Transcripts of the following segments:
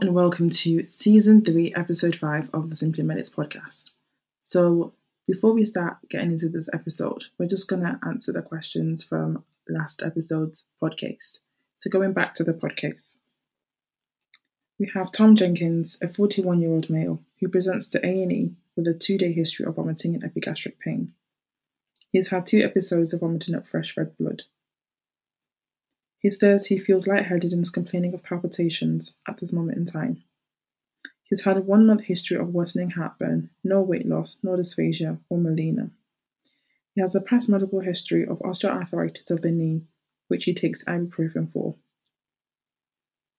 And welcome to season three, episode five of the Simply Minutes podcast. So, before we start getting into this episode, we're just going to answer the questions from last episode's podcast. So, going back to the podcast, we have Tom Jenkins, a 41 year old male who presents to A&E with a two day history of vomiting and epigastric pain. He has had two episodes of vomiting up fresh red blood. He says he feels lightheaded and is complaining of palpitations at this moment in time. He's had a one month history of worsening heartburn, no weight loss, no dysphagia or melena. He has a past medical history of osteoarthritis of the knee, which he takes ibuprofen for.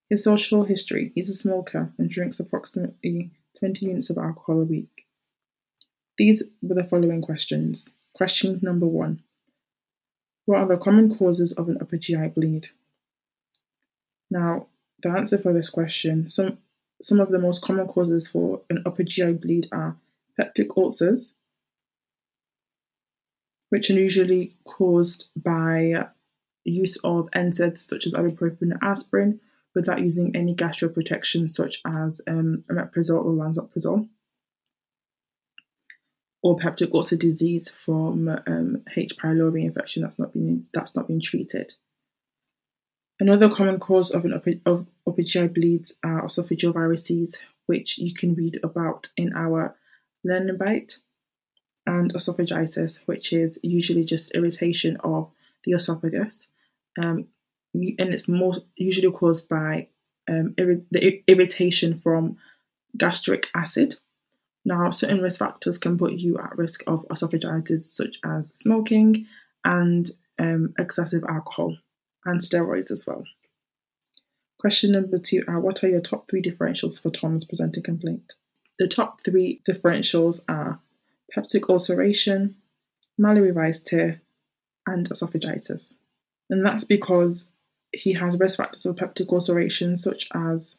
His social history he's a smoker and drinks approximately 20 units of alcohol a week. These were the following questions. Question number one what are the common causes of an upper GI bleed? Now, the answer for this question, some some of the most common causes for an upper GI bleed are peptic ulcers, which are usually caused by use of NSAIDs such as ibuprofen and aspirin, without using any gastroprotection such as um, omeprazole or lansoprazole or peptic ulcer disease from um, H. pylori infection that's not been that's not been treated. Another common cause of an upper, GI bleeds are esophageal varices, which you can read about in our learning bite, and esophagitis, which is usually just irritation of the esophagus, um, and it's most usually caused by um, irri- the irritation from gastric acid now, certain risk factors can put you at risk of esophagitis, such as smoking and um, excessive alcohol and steroids as well. Question number two are What are your top three differentials for Tom's presenting complaint? The top three differentials are peptic ulceration, Mallory Weiss tear, and esophagitis. And that's because he has risk factors of peptic ulceration, such as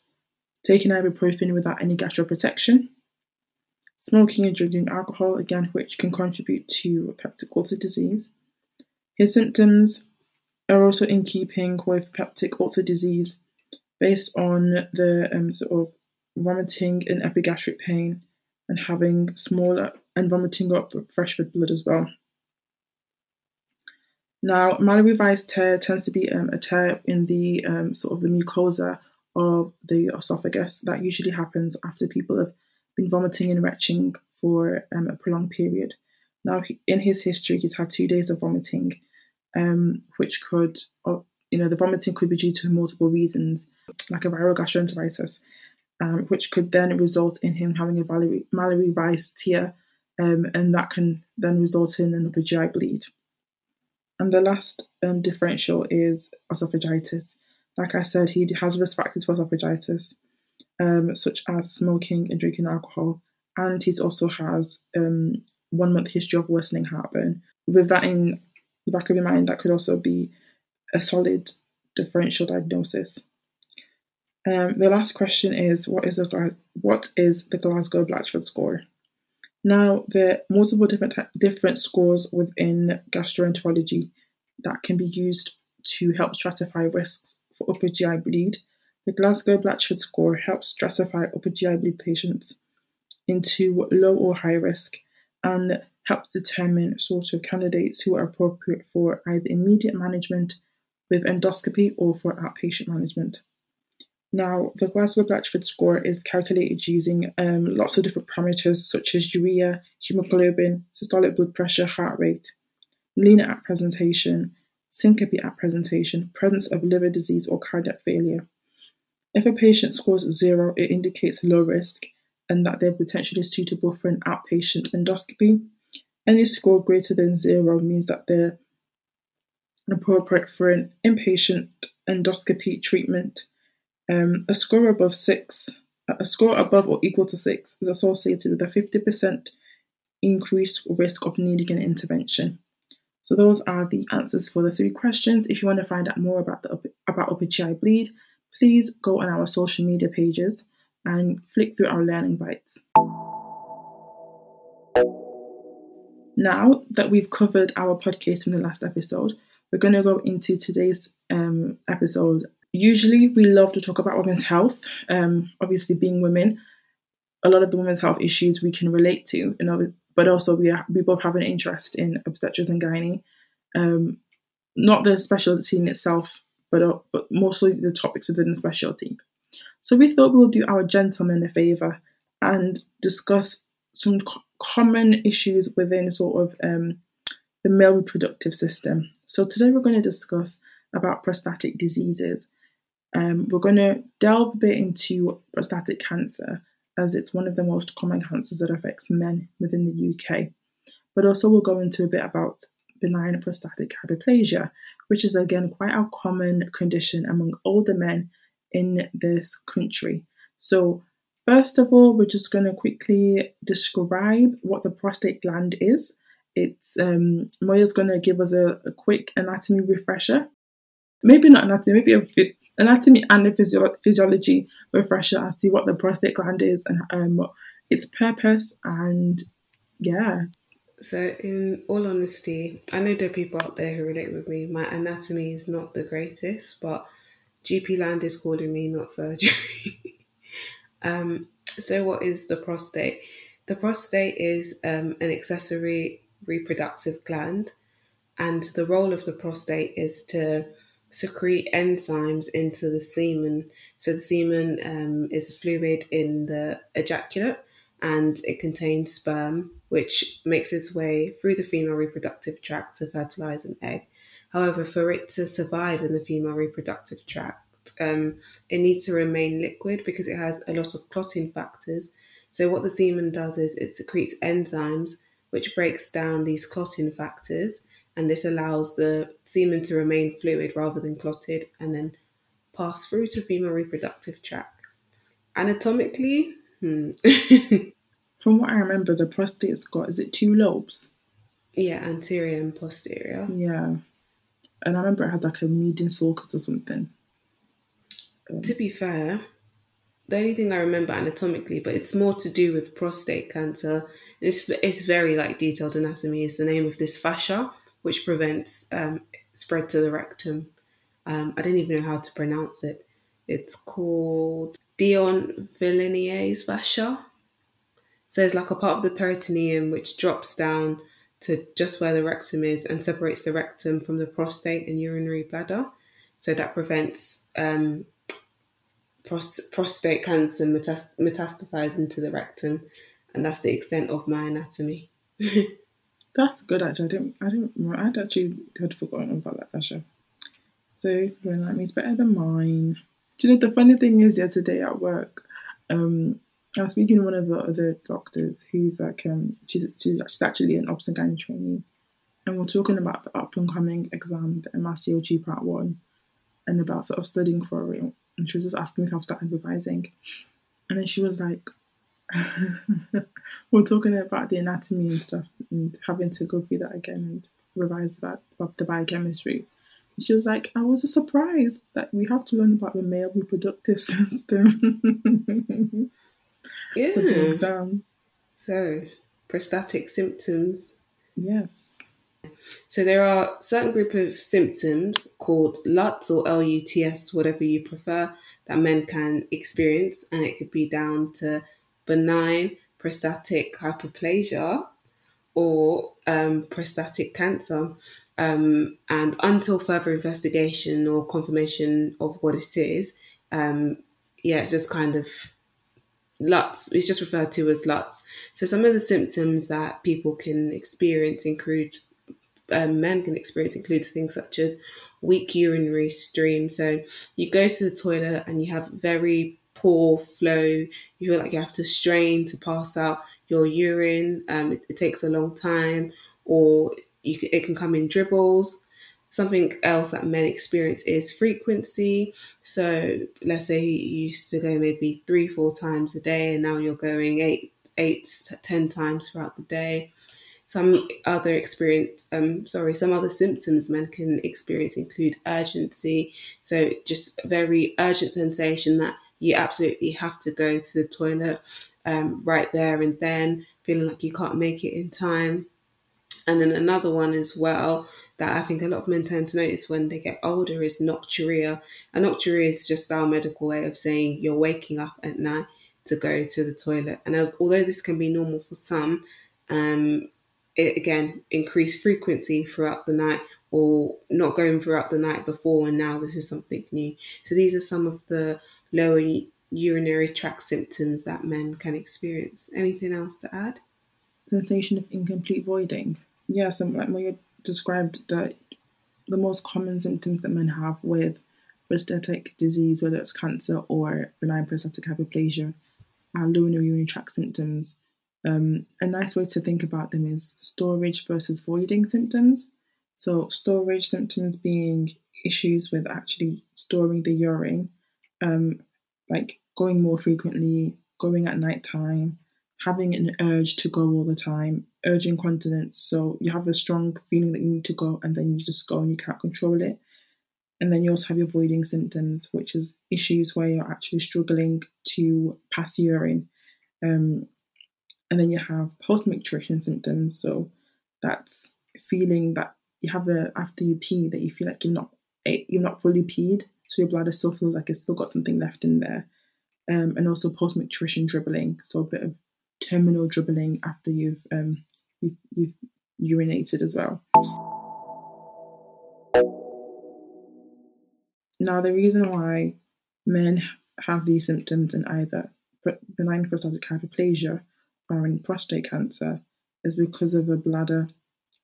taking ibuprofen without any gastroprotection, smoking and drinking alcohol, again, which can contribute to peptic ulcer disease. His symptoms are also in keeping with peptic ulcer disease based on the um, sort of vomiting and epigastric pain and having smaller and vomiting up fresh red blood as well. Now, Mallory Weiss tear tends to be um, a tear in the um, sort of the mucosa of the esophagus that usually happens after people have been vomiting and retching for um, a prolonged period. Now, in his history, he's had two days of vomiting, um, which could, or, you know, the vomiting could be due to multiple reasons, like a viral gastroenteritis, um, which could then result in him having a Mallory, Mallory Weiss tear, um, and that can then result in an upper GI bleed. And the last um, differential is esophagitis. Like I said, he has risk factors for esophagitis um, such as smoking and drinking alcohol. And he also has um, one month history of worsening heartburn. With that in the back of your mind, that could also be a solid differential diagnosis. Um, the last question is what is the what is the Glasgow Blatchford score? Now, there are multiple different different scores within gastroenterology that can be used to help stratify risks for upper GI bleed the Glasgow Blatchford score helps stratify upper GI bleed patients into low or high risk and helps determine sort of candidates who are appropriate for either immediate management with endoscopy or for outpatient management. Now, the Glasgow Blatchford score is calculated using um, lots of different parameters such as urea, hemoglobin, systolic blood pressure, heart rate, melena at presentation, syncope at presentation, presence of liver disease or cardiac failure. If a patient scores zero, it indicates low risk and that they're potentially suitable for an outpatient endoscopy. Any score greater than zero means that they're appropriate for an inpatient endoscopy treatment. Um, a score above six, a score above or equal to six, is associated with a 50% increased risk of needing an intervention. So those are the answers for the three questions. If you want to find out more about the about upper GI bleed, please go on our social media pages and flick through our learning bites. Now that we've covered our podcast from the last episode, we're going to go into today's um, episode usually we love to talk about women's health. Um, obviously, being women, a lot of the women's health issues we can relate to, know, but also we are, we both have an interest in obstetrics and gynae. Um, not the specialty in itself, but uh, but mostly the topics within the specialty. So we thought we'll do our gentlemen a favor and discuss some common issues within sort of um, the male reproductive system. So today we're going to discuss about prostatic diseases. Um, we're going to delve a bit into prostatic cancer as it's one of the most common cancers that affects men within the UK. But also we'll go into a bit about benign prostatic hyperplasia, which is again quite a common condition among older men in this country. So First of all, we're just going to quickly describe what the prostate gland is. It's um, Moya's going to give us a, a, quick anatomy refresher. Maybe not anatomy, maybe a anatomy and a physio- physiology refresher as to what the prostate gland is and um, its purpose. And yeah. So, in all honesty, I know there are people out there who relate with me. My anatomy is not the greatest, but GP land is calling me, not surgery. Um, so, what is the prostate? The prostate is um, an accessory reproductive gland, and the role of the prostate is to secrete enzymes into the semen. So, the semen um, is a fluid in the ejaculate and it contains sperm, which makes its way through the female reproductive tract to fertilize an egg. However, for it to survive in the female reproductive tract, um, it needs to remain liquid because it has a lot of clotting factors. So, what the semen does is it secretes enzymes which breaks down these clotting factors, and this allows the semen to remain fluid rather than clotted and then pass through to female reproductive tract. Anatomically, hmm. from what I remember, the prostate's got is it two lobes? Yeah, anterior and posterior. Yeah, and I remember it had like a median sulcus or something. To be fair, the only thing I remember anatomically, but it's more to do with prostate cancer. It's it's very like detailed anatomy. Is the name of this fascia which prevents um, spread to the rectum. Um, I don't even know how to pronounce it. It's called Dion Villiers fascia. So it's like a part of the peritoneum which drops down to just where the rectum is and separates the rectum from the prostate and urinary bladder. So that prevents um, prostate cancer metast- metastasizing to the rectum, and that's the extent of my anatomy. that's good, actually. I didn't, I didn't, I'd actually had forgotten about that fascia. So your anatomy is better than mine. Do you know the funny thing is, yeah, today at work, um, I was speaking to one of the other doctors who's like, um, she's she's actually an obs and trainee, and we're talking about the up and coming exam, the MRCOG Part One, and about sort of studying for it and she was just asking me if I've started revising. And then she was like, we're talking about the anatomy and stuff and having to go through that again and revise that about the biochemistry. And she was like, I was surprised that we have to learn about the male reproductive system. Yeah. So, prostatic symptoms. Yes. So there are certain group of symptoms called LUTS or LUTS, whatever you prefer, that men can experience, and it could be down to benign prostatic hyperplasia or um, prostatic cancer. Um, and until further investigation or confirmation of what it is, um, yeah, it's just kind of LUTS. It's just referred to as LUTS. So some of the symptoms that people can experience include um, men can experience include things such as weak urinary stream. So you go to the toilet and you have very poor flow. You feel like you have to strain to pass out your urine. Um, it, it, takes a long time, or you it can come in dribbles. Something else that men experience is frequency. So let's say you used to go maybe three, four times a day, and now you're going eight, eight, ten times throughout the day. Some other experience, um, sorry, some other symptoms men can experience include urgency. So just very urgent sensation that you absolutely have to go to the toilet um, right there and then, feeling like you can't make it in time. And then another one as well that I think a lot of men tend to notice when they get older is nocturia. And nocturia is just our medical way of saying you're waking up at night to go to the toilet. And although this can be normal for some, um, it again increased frequency throughout the night or not going throughout the night before and now this is something new. So these are some of the lower urinary tract symptoms that men can experience. Anything else to add? Sensation of incomplete voiding. Yeah, so like you described that the most common symptoms that men have with prostatic disease, whether it's cancer or benign prostatic hyperplasia, are lower urinary tract symptoms. Um, a nice way to think about them is storage versus voiding symptoms. So, storage symptoms being issues with actually storing the urine, um, like going more frequently, going at night time, having an urge to go all the time, urge incontinence. So you have a strong feeling that you need to go and then you just go and you can't control it. And then you also have your voiding symptoms, which is issues where you're actually struggling to pass urine. Um, and then you have post micturition symptoms. So that's feeling that you have a after you pee that you feel like you're not eh, you're not fully peed, so your bladder still feels like it's still got something left in there. Um, and also post micturition dribbling, so a bit of terminal dribbling after you've um, you've, you've urinated as well. Now, the reason why men have these symptoms in either benign prostatic hyperplasia or in prostate cancer is because of a bladder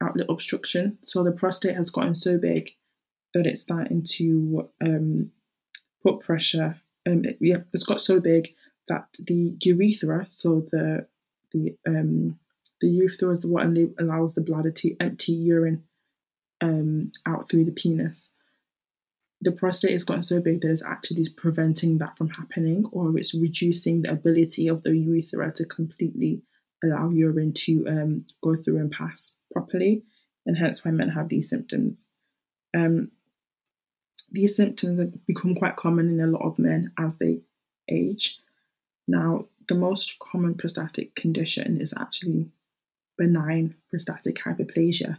outlet obstruction. So the prostate has gotten so big that it's starting to um, put pressure. Um, it, yeah, it's got so big that the urethra, so the the um, the urethra is what allows the bladder to empty urine um, out through the penis. The prostate has gotten so big that it's actually preventing that from happening, or it's reducing the ability of the urethra to completely allow urine to um, go through and pass properly, and hence why men have these symptoms. Um, these symptoms become quite common in a lot of men as they age. Now, the most common prostatic condition is actually benign prostatic hyperplasia,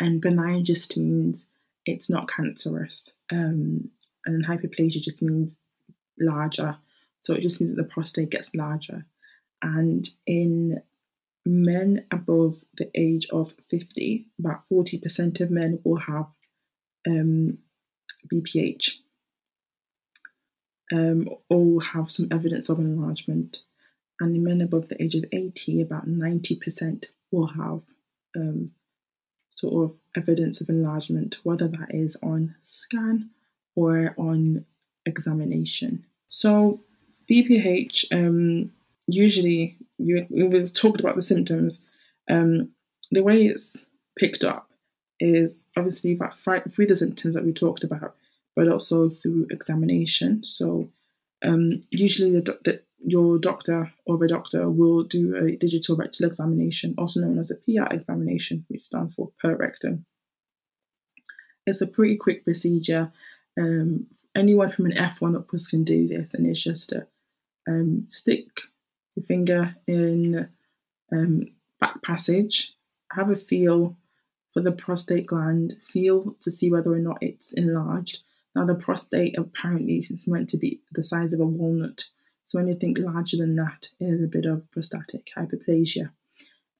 and benign just means it's not cancerous, um, and hyperplasia just means larger. So it just means that the prostate gets larger. And in men above the age of 50, about 40% of men will have um, BPH um, or have some evidence of enlargement. And in men above the age of 80, about 90% will have um, sort of evidence of enlargement, whether that is on scan or on examination. So, BPH, um, usually, we, we've talked about the symptoms. Um, the way it's picked up is obviously that through the symptoms that we talked about, but also through examination. So, um, usually the, the, your doctor or a doctor will do a digital rectal examination, also known as a PR examination, which stands for per rectum. It's a pretty quick procedure. Um, anyone from an F1 upwards can do this, and it's just a um, stick your finger in um, back passage, have a feel for the prostate gland, feel to see whether or not it's enlarged. Now, the prostate apparently is meant to be the size of a walnut so anything larger than that is a bit of prostatic hyperplasia.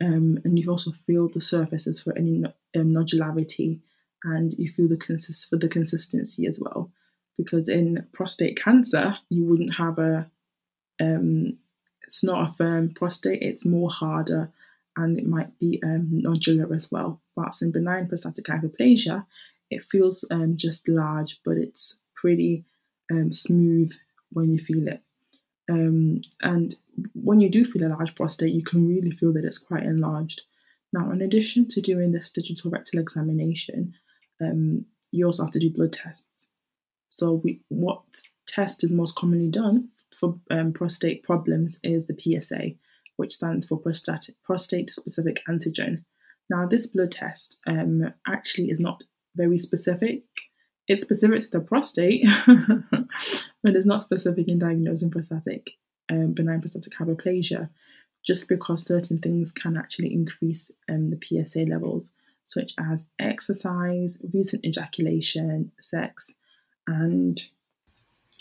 Um, and you also feel the surfaces for any um, nodularity and you feel the consist for the consistency as well. Because in prostate cancer, you wouldn't have a um, it's not a firm prostate, it's more harder and it might be um, nodular as well. But in benign prostatic hyperplasia, it feels um, just large, but it's pretty um, smooth when you feel it. Um, and when you do feel a large prostate, you can really feel that it's quite enlarged. Now, in addition to doing this digital rectal examination, um, you also have to do blood tests. So, we, what test is most commonly done for um, prostate problems is the PSA, which stands for prostate, prostate specific antigen. Now, this blood test um, actually is not very specific it's specific to the prostate, but it's not specific in diagnosing prostatic um, benign prostatic hyperplasia, just because certain things can actually increase um, the PSA levels. such as exercise, recent ejaculation, sex, and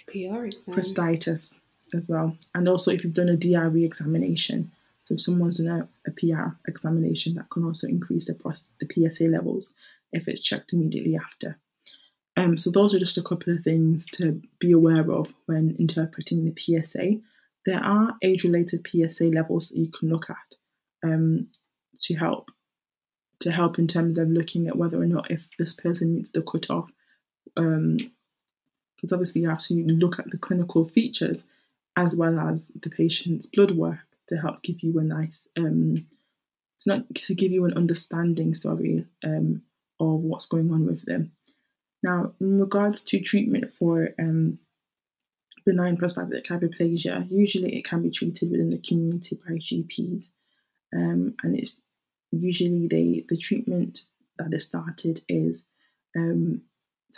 PR exam. prostatitis as well. And also, if you've done a DRE examination, so if someone's done a, a PR examination, that can also increase the, pros- the PSA levels if it's checked immediately after. Um, so those are just a couple of things to be aware of when interpreting the PSA. There are age-related PSA levels that you can look at um, to help to help in terms of looking at whether or not if this person meets the cutoff. Because um, obviously you have to look at the clinical features as well as the patient's blood work to help give you a nice um, to not to give you an understanding, sorry, um, of what's going on with them. Now, in regards to treatment for um, benign prostatic hyperplasia, usually it can be treated within the community by GPs, um, and it's usually they the treatment that is started is um,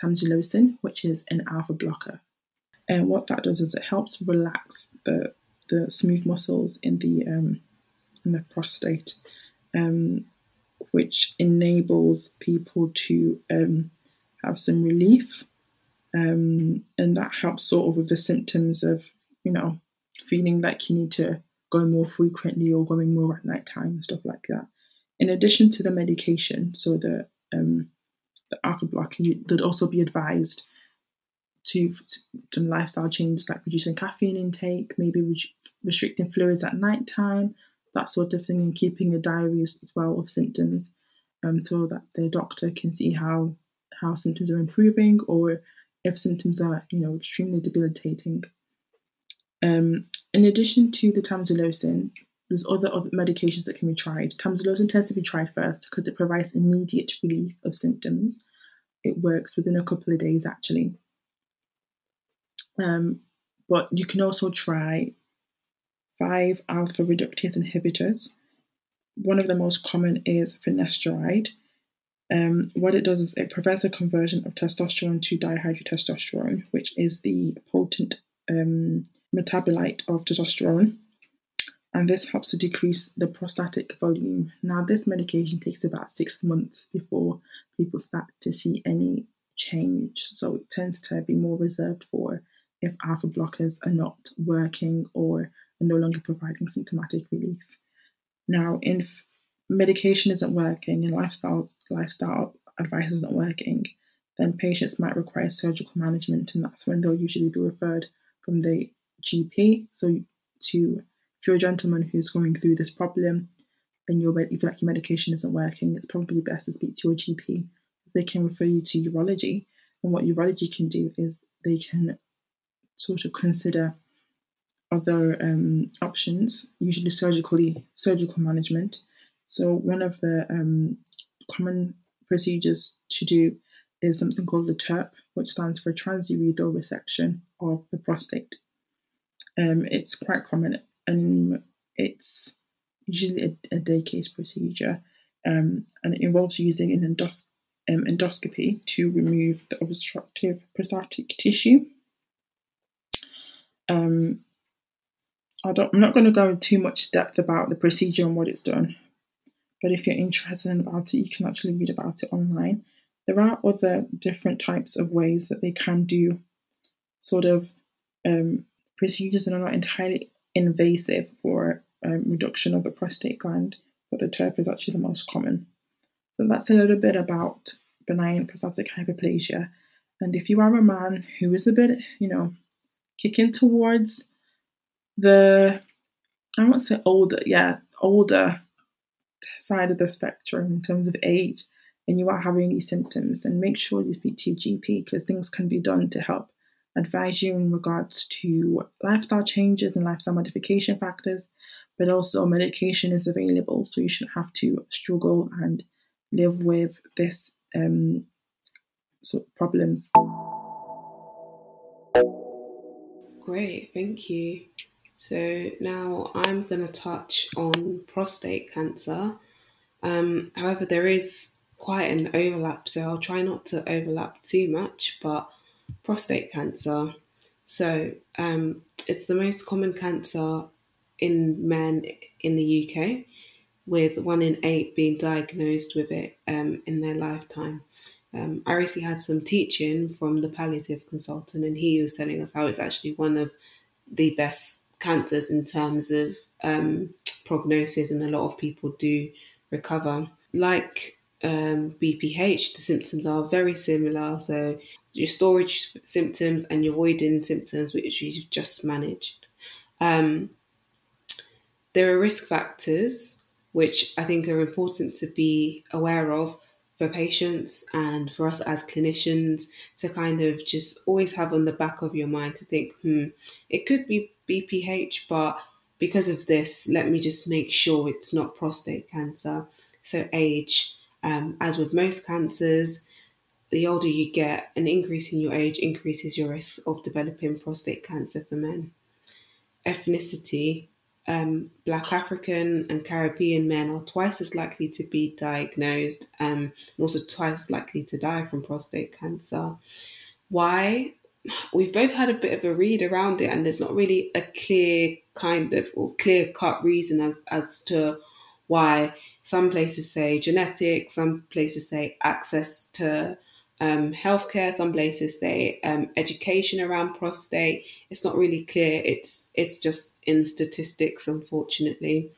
tamsulosin, which is an alpha blocker. And what that does is it helps relax the the smooth muscles in the um, in the prostate, um, which enables people to um, have some relief. Um, and that helps sort of with the symptoms of, you know, feeling like you need to go more frequently or going more at night time and stuff like that. In addition to the medication, so the um, the alpha blocker, you'd also be advised to, to some lifestyle changes like reducing caffeine intake, maybe re- restricting fluids at night time, that sort of thing, and keeping a diary as, as well of symptoms, um, so that the doctor can see how how symptoms are improving or if symptoms are, you know, extremely debilitating. Um, in addition to the tamsulosin, there's other, other medications that can be tried. Tamsulosin tends to be tried first because it provides immediate relief of symptoms. It works within a couple of days, actually. Um, but you can also try 5 alpha reductase inhibitors. One of the most common is finasteride, um, what it does is it prevents the conversion of testosterone to dihydrotestosterone, which is the potent um, metabolite of testosterone. And this helps to decrease the prostatic volume. Now, this medication takes about six months before people start to see any change. So it tends to be more reserved for if alpha blockers are not working or are no longer providing symptomatic relief. Now, if medication isn't working and lifestyle lifestyle advice isn't working, then patients might require surgical management, and that's when they'll usually be referred from the GP. So to if you're a gentleman who's going through this problem and you feel like your medication isn't working, it's probably best to speak to your GP because they can refer you to urology. And what urology can do is they can sort of consider other um, options, usually surgically surgical management, so one of the um, common procedures to do is something called the TURP, which stands for transurethral resection of the prostate. Um, it's quite common and it's usually a, a day case procedure um, and it involves using an endos- um, endoscopy to remove the obstructive prostatic tissue. Um, I am not going to go into too much depth about the procedure and what it's done, but if you're interested in about it, you can actually read about it online. There are other different types of ways that they can do sort of um, procedures that are not entirely invasive for um, reduction of the prostate gland, but the TURP is actually the most common. So that's a little bit about benign prostatic hyperplasia. And if you are a man who is a bit, you know, kicking towards the, I won't say older, yeah, older side of the spectrum in terms of age and you are having these symptoms, then make sure you speak to your GP because things can be done to help advise you in regards to lifestyle changes and lifestyle modification factors, but also medication is available, so you shouldn't have to struggle and live with this um, sort of problems. Great, thank you. So now I'm going to touch on prostate cancer. Um, however, there is quite an overlap, so I'll try not to overlap too much. But prostate cancer, so um, it's the most common cancer in men in the UK. with one in eight being diagnosed with it um, in their lifetime. Um, I recently had some teaching from the palliative consultant, and he was telling us how it's actually one of the best cancers in terms of um, prognosis, and a lot of people do recover. Like um, BPH, the symptoms are very similar. So, your storage symptoms and your voiding symptoms, which you've just managed. Um, there are risk factors which I think are important to be aware of for patients and for us as clinicians to kind of just always have on the back of your mind to think, hmm, it could be BPH, but because of this, let me just make sure it's not prostate cancer. So, age, um, as with most cancers, the older you get, an increase in your age increases your risk of developing prostate cancer for men. Ethnicity, um, Black African and Caribbean men are twice as likely to be diagnosed um, and also twice as likely to die from prostate cancer. Why? We've both had a bit of a read around it, and there's not really a clear kind of or clear cut reason as as to why. Some places say genetics, some places say access to um, healthcare. Some places say um, education around prostate. It's not really clear. It's it's just in statistics, unfortunately.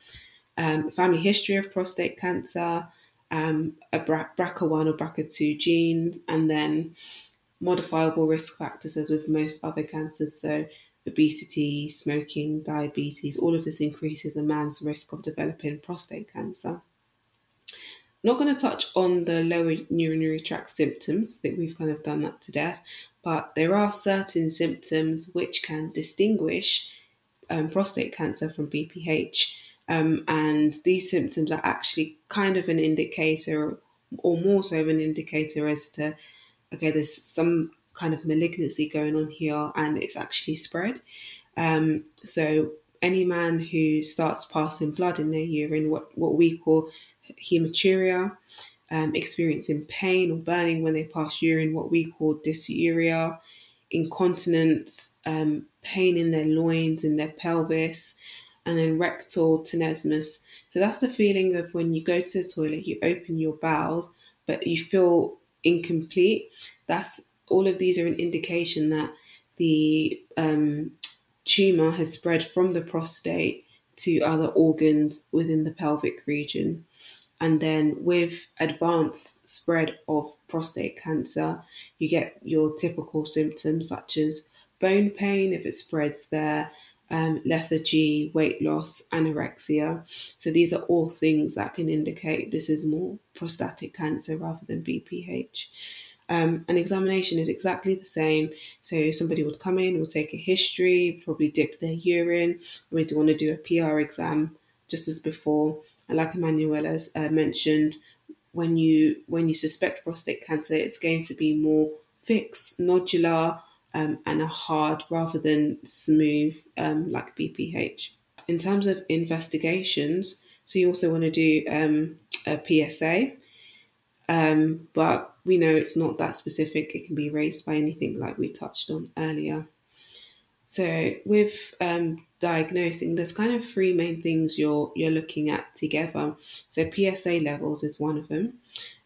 Um, family history of prostate cancer, um, a BRCA1 or BRCA2 gene, and then modifiable risk factors as with most other cancers. So obesity, smoking, diabetes, all of this increases a man's risk of developing prostate cancer not going to touch on the lower urinary tract symptoms. I think we've kind of done that to death. But there are certain symptoms which can distinguish um, prostate cancer from BPH. Um, and these symptoms are actually kind of an indicator, or more so of an indicator, as to okay, there's some kind of malignancy going on here and it's actually spread. Um, so, any man who starts passing blood in their urine, what, what we call hematuria, um, experiencing pain or burning when they pass urine, what we call dysuria, incontinence, um, pain in their loins, in their pelvis, and then rectal tenesmus. So that's the feeling of when you go to the toilet, you open your bowels, but you feel incomplete. That's all of these are an indication that the um, tumor has spread from the prostate to other organs within the pelvic region. And then with advanced spread of prostate cancer, you get your typical symptoms such as bone pain if it spreads there, um, lethargy, weight loss, anorexia. So these are all things that can indicate this is more prostatic cancer rather than BPH. Um, an examination is exactly the same. So somebody would come in, will take a history, probably dip their urine, we want to do a PR exam just as before And like Emmanuel has uh, mentioned, when you when you suspect prostate cancer, it's going to be more fixed, nodular, um, and a hard rather than smooth um, like BPH. In terms of investigations, so you also want to do um, a PSA, um, but we know it's not that specific. It can be raised by anything like we touched on earlier. So with um, diagnosing, there's kind of three main things you're you're looking at together. So PSA levels is one of them,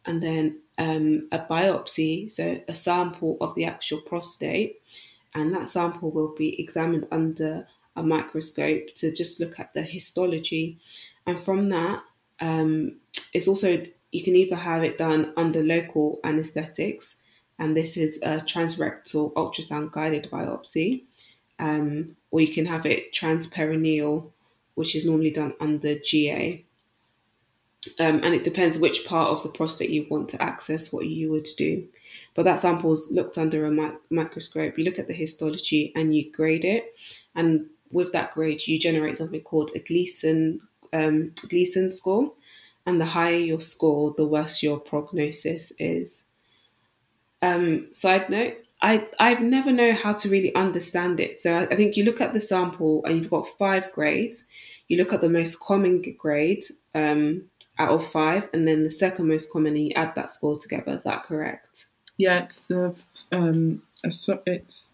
and then um, a biopsy, so a sample of the actual prostate, and that sample will be examined under a microscope to just look at the histology, and from that, um, it's also you can either have it done under local anesthetics, and this is a transrectal ultrasound guided biopsy um, or you can have it transperineal, which is normally done under GA. Um, and it depends which part of the prostate you want to access, what you would do. But that sample is looked under a mi- microscope. You look at the histology and you grade it. And with that grade, you generate something called a Gleason um, Gleason score. And the higher your score, the worse your prognosis is. Um, side note, I I've never know how to really understand it. So I, I think you look at the sample and you've got five grades. You look at the most common grade um, out of five, and then the second most common, and you add that score together. Is that correct? Yeah, it's the um, a, it's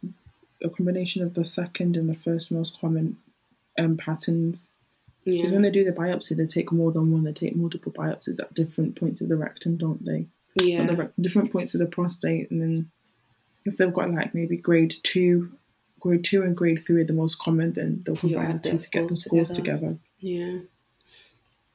a combination of the second and the first most common um, patterns Yeah. Because when they do the biopsy, they take more than one. They take multiple biopsies at different points of the rectum, don't they? Yeah. The rec- different points of the prostate, and then if they've got like maybe grade two, grade two and grade three are the most common, then they'll combine the two to get the scores scores together. together. Yeah.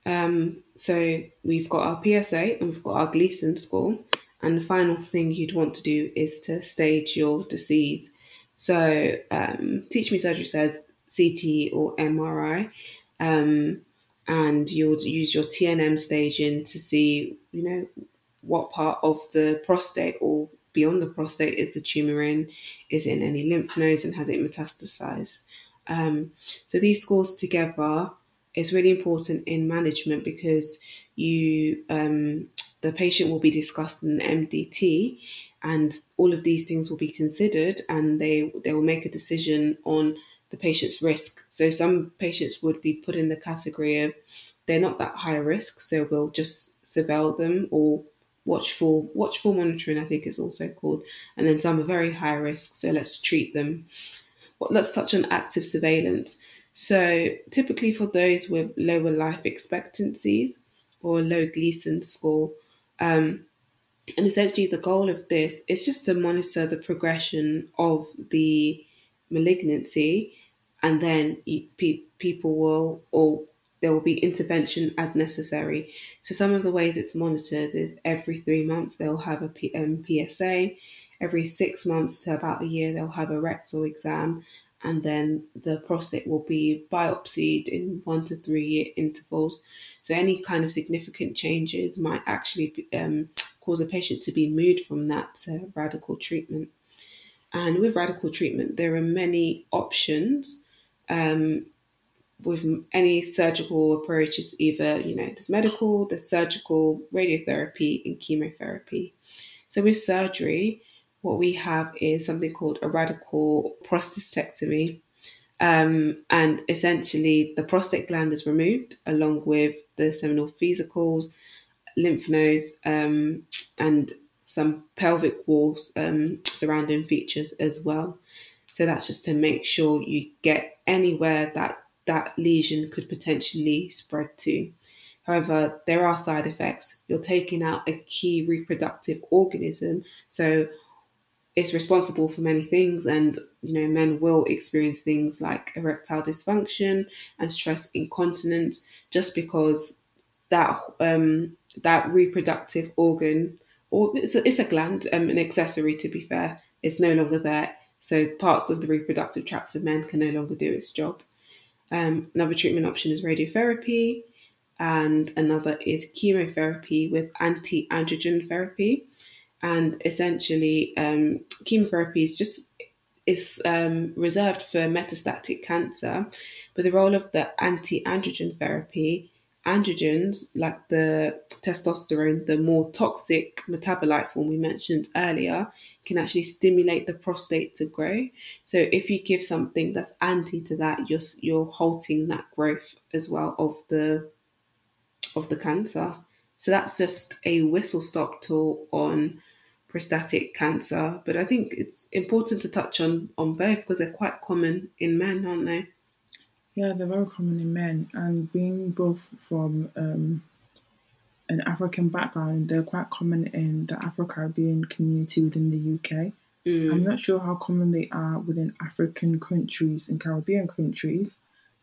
Um, so we've got our PSA and we've got our Gleason score. And the final thing you'd want to do is to stage your disease. So um, Teach Me Surgery says CT or MRI. Um, and you'll use your TNM staging to see, you know, what part of the prostate or beyond the prostate is the tumor in, is it in any lymph nodes, and has it metastasized. Um, so these scores together is really important in management because you um, the patient will be discussed in the MDT, and all of these things will be considered, and they they will make a decision on the patient's risk. So some patients would be put in the category of they're not that high risk, so we'll just surveil them or watchful watchful monitoring. I think it's also called, and then some are very high risk, so let's treat them. Well, let's touch on active surveillance. So typically for those with lower life expectancies or low Gleason score, um, and essentially the goal of this is just to monitor the progression of the malignancy, and then pe- people will or there will be intervention as necessary. So some of the ways it's monitored is every three months they'll have a P- um, PSA, every six months to about a year they'll have a rectal exam, and then the prostate will be biopsied in one to three year intervals. So any kind of significant changes might actually um, cause a patient to be moved from that to radical treatment. And with radical treatment, there are many options. Um, with any surgical approach, it's either, you know, there's medical, there's surgical, radiotherapy, and chemotherapy. So with surgery, what we have is something called a radical prostatectomy. Um, and essentially, the prostate gland is removed along with the seminal vesicles, lymph nodes, um, and some pelvic walls um, surrounding features as well. So that's just to make sure you get anywhere that that lesion could potentially spread to. However, there are side effects. You're taking out a key reproductive organism, so it's responsible for many things and you know men will experience things like erectile dysfunction and stress incontinence just because that um that reproductive organ or it's a, it's a gland um, an accessory to be fair it's no longer there so parts of the reproductive tract for men can no longer do its job um, another treatment option is radiotherapy and another is chemotherapy with anti-androgen therapy. And essentially um, chemotherapy is just is um, reserved for metastatic cancer but the role of the anti-androgen therapy androgens like the testosterone the more toxic metabolite form we mentioned earlier can actually stimulate the prostate to grow so if you give something that's anti to that you're you're halting that growth as well of the of the cancer so that's just a whistle stop tour on prostatic cancer. But I think it's important to touch on on both because they're quite common in men, aren't they? Yeah, they're very common in men, and being both from um, an African background, they're quite common in the Afro Caribbean community within the UK. I'm not sure how common they are within African countries and Caribbean countries.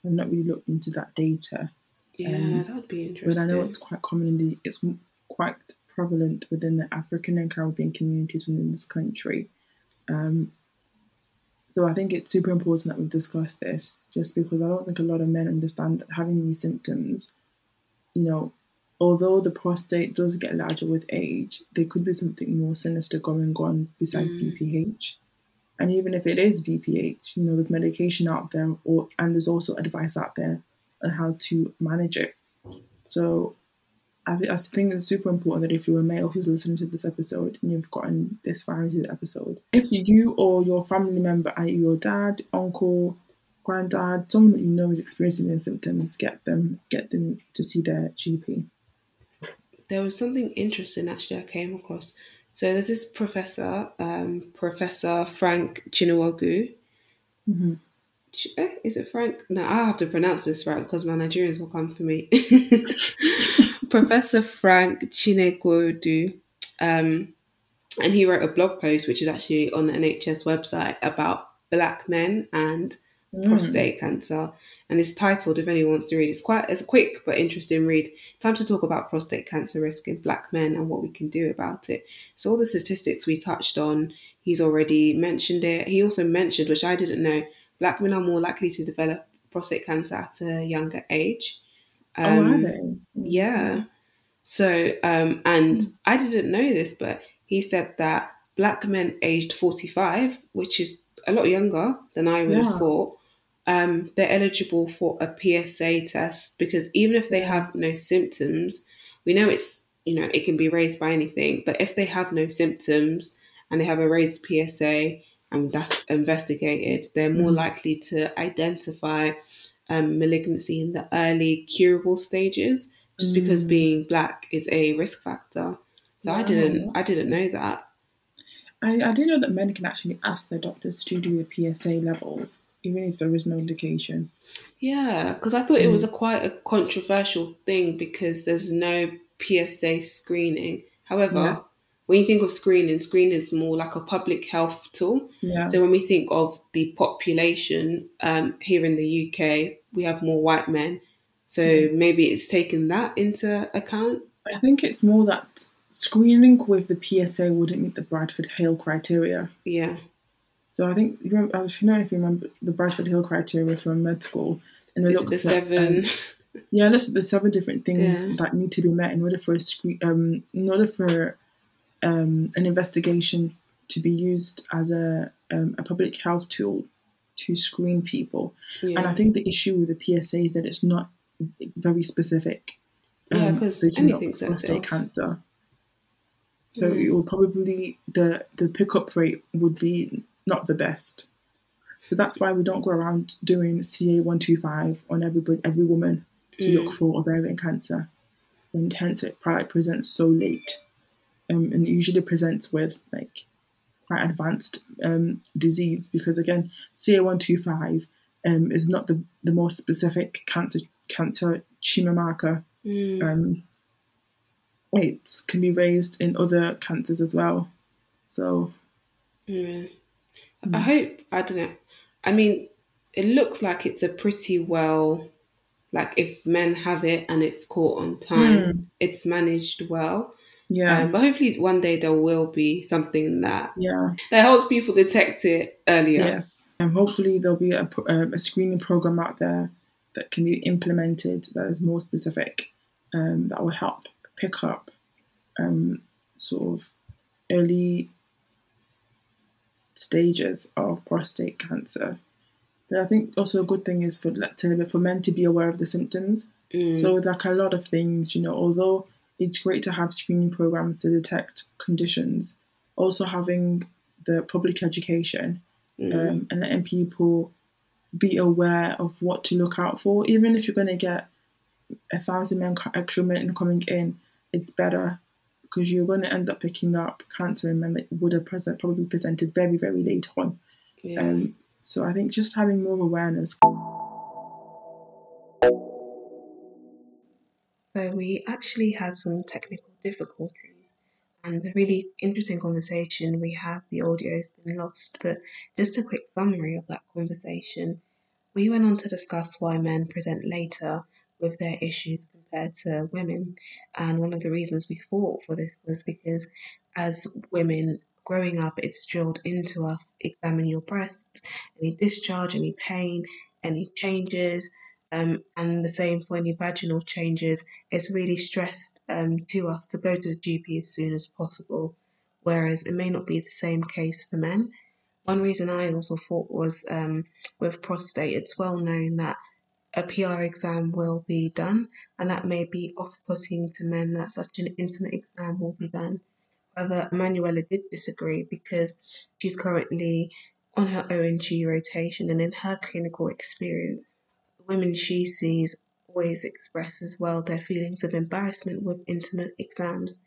I've not really looked into that data, Yeah, Um, that would be interesting. but I know it's quite common in the. It's quite prevalent within the African and Caribbean communities within this country. Um, so I think it's super important that we discuss this, just because I don't think a lot of men understand that having these symptoms, you know, although the prostate does get larger with age, there could be something more sinister going on besides mm. BPH. And even if it is BPH, you know, there's medication out there, or and there's also advice out there on how to manage it. So I, thi- I think it's super important that if you're a male who's listening to this episode and you've gotten this far into the episode, if you or your family member, i.e., your dad, uncle, granddad, someone that you know is experiencing these symptoms, get them get them to see their GP. there was something interesting actually I came across. So there's this professor, um, Professor Frank Chinegwundoh. Mhm. Eh, is it Frank? No, I have to pronounce this right because my Nigerians will come for me. Professor Frank Chinegwundoh, um, and he wrote a blog post which is actually on the NHS website about black men and mm. prostate cancer, and it's titled. If anyone wants to read, it's quite it's a quick but interesting read. Time to talk about prostate cancer risk in black men and what we can do about it. So all the statistics we touched on, he's already mentioned it. He also mentioned, which I didn't know, black men are more likely to develop prostate cancer at a younger age. Um, oh, are um, they? Yeah. So, um, and. I didn't know this, but he said that black men aged 45, which is a lot younger than I would yeah. have thought, um, they're eligible for a PSA test because even if they yes. have no symptoms, we know it's, you know, it can be raised by anything, but if they have no symptoms and they have a raised PSA, and that's investigated, they're more mm. likely to identify um, malignancy in the early curable stages, just mm. because being black is a risk factor. So wow. I didn't, I didn't know that. I, I didn't know that men can actually ask their doctors to do the PSA levels, even if there is no indication. Yeah, because I thought mm. it was a quite a controversial thing because there's no PSA screening. However, yes when you think of screening, screening is more like a public health tool. Yeah. So when we think of the population um, here in the UK, we have more white men. So mm. maybe it's taken that into account. I think it's more that screening with the PSA wouldn't meet the Bradford Hill criteria. Yeah. So I think you know, I don't know if you remember the Bradford Hill criteria from med school, and it looks the seven. um, yeah, looks at the seven different things yeah. that need to be met in order for a screen, um, in order for um, an investigation to be used as a, um, a public health tool to screen people. Yeah. And I think the issue with the PSA is that it's not very specific. Um, yeah, because anything's prostate cancer. So mm. it will probably the the pickup rate would be not the best. So that's why we don't go around doing CA one two five on every every woman to mm. look for ovarian cancer, and hence it probably presents so late um, and usually presents with like quite advanced um, disease because again CA125 um, is not the, the most specific cancer cancer tumor marker. Mm. Um, it can be raised in other cancers as well. So, mm. I hope I don't know. I mean, it looks like it's a pretty well, like if men have it and it's caught on time, mm. it's managed well. Yeah. Um, but hopefully one day there will be something that yeah that helps people detect it earlier. Yes. And hopefully there'll be a, um, a screening program out there that can be implemented that is more specific um, that will help pick up um, sort of early stages of prostate cancer. But I think also a good thing is for for men to be aware of the symptoms. Mm. So like a lot of things, you know, although it's great to have screening programs to detect conditions. Also, having the public education mm. um, and letting people be aware of what to look out for. Even if you're going to get a thousand men extra men coming in, it's better because you're going to end up picking up cancer in men that would have present, probably presented very, very late on. Yeah. Um, so I think just having more awareness. So we actually had some technical difficulties and a really interesting conversation. We have the audio's been lost, but just a quick summary of that conversation. We went on to discuss why men present later with their issues compared to women. And one of the reasons we fought for this was because as women growing up, it's drilled into us examine your breasts, any discharge, any pain, any changes, um, and the same for any vaginal changes, it's really stressed um, to us to go to the GP as soon as possible, whereas it may not be the same case for men. One reason I also thought was um, with prostate, it's well known that a PR exam will be done, and that may be off putting to men that such an intimate exam will be done. However, Manuela did disagree because she's currently on her O&G rotation, and in her clinical experience, women she sees always express as well their feelings of embarrassment with intimate exams.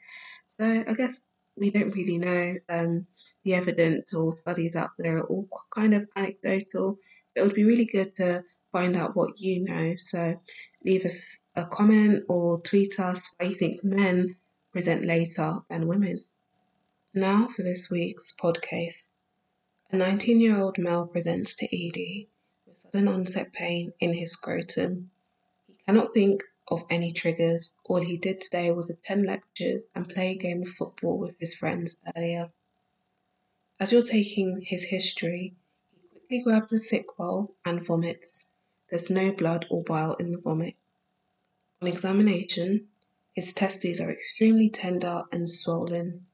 So I guess we don't really know. Um, the evidence or studies out there are all kind of anecdotal, It would be really good to find out what you know. So leave us a comment or tweet us why you think men present later than women. Now for this week's podcast. A 19 year old male presents to ED with sudden onset pain in his scrotum. He cannot think of any triggers. All he did today was attend lectures and play a game of football with his friends earlier. As you're taking his history, he quickly grabs a sick bowl and vomits. There's no blood or bile in the vomit. On examination, his testes are extremely tender and swollen.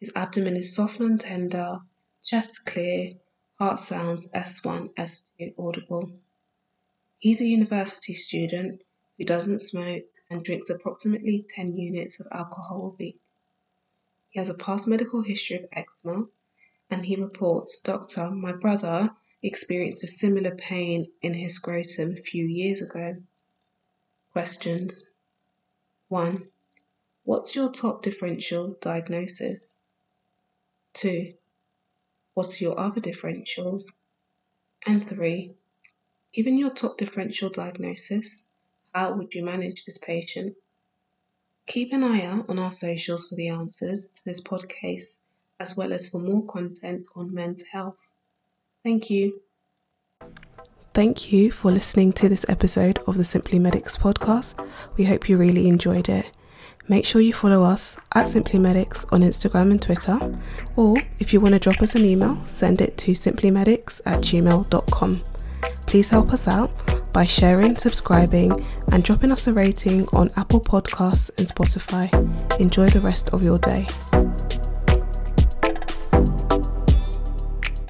His abdomen is soft and tender, chest clear, heart sounds S1, S2 audible. He's a university student who doesn't smoke and drinks approximately 10 units of alcohol a week. He has a past medical history of eczema and he reports, Doctor, my brother experienced a similar pain in his scrotum a few years ago. Questions 1. What's your top differential diagnosis? 2. What are your other differentials? And 3. Given your top differential diagnosis, how would you manage this patient? Keep an eye out on our socials for the answers to this podcast, as well as for more content on mental health. Thank you. Thank you for listening to this episode of the Simply Medics podcast. We hope you really enjoyed it. Make sure you follow us at Simply Medics on Instagram and Twitter, or if you want to drop us an email, send it to simplymedics at gmail.com. Please help us out by sharing, subscribing, and dropping us a rating on Apple Podcasts and Spotify. Enjoy the rest of your day.